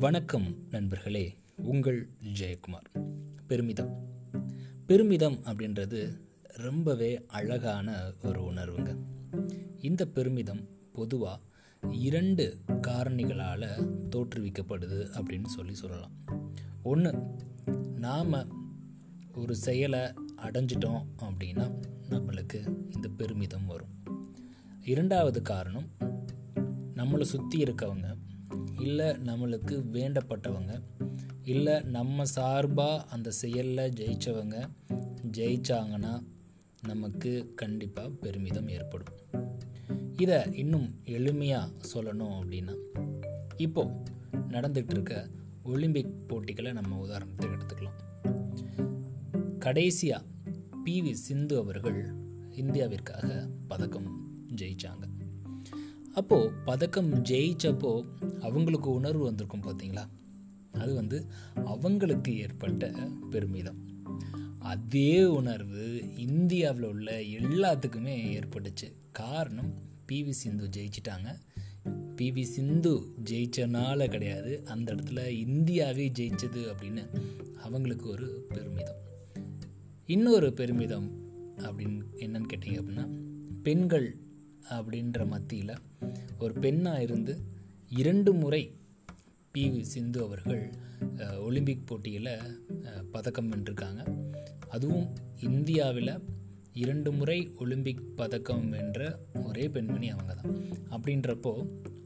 வணக்கம் நண்பர்களே உங்கள் ஜெயக்குமார் பெருமிதம். பெருமிதம் அப்படின்றது ரொம்பவே அழகான ஒரு உணர்வுங்க. இந்த பெருமிதம் பொதுவாக இரண்டு காரணிகளால் தோற்றுவிக்கப்படுது அப்படின்னு சொல்லி சொல்லலாம். ஒன்று நாம் ஒரு செயலை அடைஞ்சிட்டோம் அப்படின்னா நம்மளுக்கு இந்த பெருமிதம் வரும். இரண்டாவது காரணம் நம்மளை சுற்றி இருக்கவங்க இல்லை நம்மளுக்கு வேண்டப்பட்டவங்க இல்லை நம்ம சார்பாக அந்த செயலில் ஜெயித்தவங்க ஜெயித்தாங்கன்னா நமக்கு கண்டிப்பாக பெருமிதம் ஏற்படும். இதை இன்னும் எளிமையாக சொல்லணும் அப்படின்னா இப்போது நடந்துகிட்ருக்க ஒலிம்பிக் போட்டிகளை நம்ம உதாரணத்துக்கு எடுத்துக்கலாம். கடைசியாக பிவி சிந்து அவர்கள் இந்தியாவிற்காக பதக்கம் ஜெயித்தாங்க அப்போது பதக்கம் ஜெயிச்சப்போ அவங்களுக்கு உணர்வு வந்திருக்கும் பார்த்தீங்களா? அது வந்து அவங்களுக்கு ஏற்பட்ட பெருமிதம். அதே உணர்வு இந்தியாவில் உள்ள எல்லாத்துக்குமே ஏற்பட்டுச்சு. காரணம் பிவி சிந்து ஜெயிச்சிட்டாங்க. பிவி சிந்து ஜெயிச்சனால கிடையாது. அந்த இடத்துல இந்தியாவே ஜெயிச்சது அப்படின்னு அவங்களுக்கு ஒரு பெருமிதம். இன்னொரு பெருமிதம் அப்படின்னு என்னன்னு கேட்டிங்க அப்படின்னா பெண்கள் அப்படின்ற மத்தியில் ஒரு பெண்ணாக இருந்து இரண்டு முறை பி வி சிந்து அவர்கள் ஒலிம்பிக் போட்டியில் பதக்கம் வென்றிருக்காங்க. அதுவும் இந்தியாவில் இரண்டு முறை ஒலிம்பிக் பதக்கம் வென்ற ஒரே பெண்மணி அவங்க தான் அப்படின்றப்போ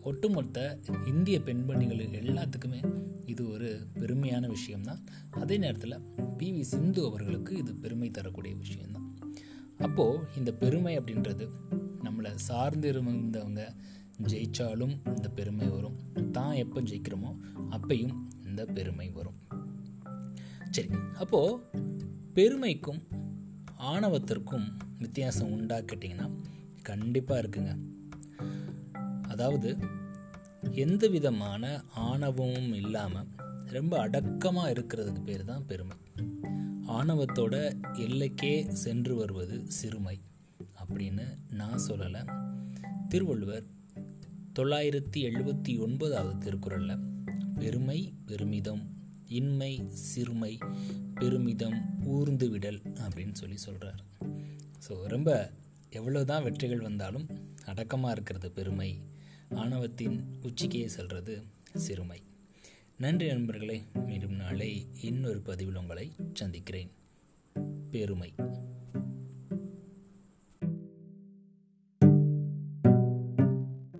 ஒட்டுமொத்த இந்திய பெண்மணிகள் எல்லாத்துக்குமே இது ஒரு பெருமையான விஷயம்தான். அதே நேரத்தில் பி வி சிந்து அவர்களுக்கு இது பெருமை தரக்கூடிய விஷயம்தான். அப்போது இந்த பெருமை அப்படின்றது சார்ந்து இருந்தவங்க ஜெயித்தாலும் இந்த பெருமை வரும். தான் எப்போ ஜெயிக்கிறோமோ அப்பையும் இந்த பெருமை வரும். சரி அப்போது பெருமைக்கும் ஆணவத்திற்கும் வித்தியாசம் உண்டா கேட்டிங்கன்னா கண்டிப்பாக இருக்குங்க. அதாவது எந்த விதமான ஆணவமும் இல்லாமல் ரொம்ப அடக்கமாக இருக்கிறதுக்கு பேர் தான் பெருமை. ஆணவத்தோட எல்லைக்கே சென்று வருவது சிறுமை. அப்படின்னு நான் சொல்லலை. திருவள்ளுவர் தொள்ளாயிரத்தி எழுபத்தி ஒன்பதாவது திருக்குறளில் பெருமை பெருமிதம் இன்மை சிறுமை பெருமிதம் ஊர்ந்து விடல் அப்படின்னு சொல்லி சொல்கிறார் ஸோ ரொம்ப எவ்வளோ தான் வெற்றிகள் வந்தாலும் அடக்கமாக இருக்கிறது பெருமை. ஆணவத்தின் உச்சிக்கையை செல்வது சிறுமை. நன்றி நண்பர்களே மீண்டும் நாளை இன்னொரு பதிவில் உங்களை சந்திக்கிறேன். பெருமை.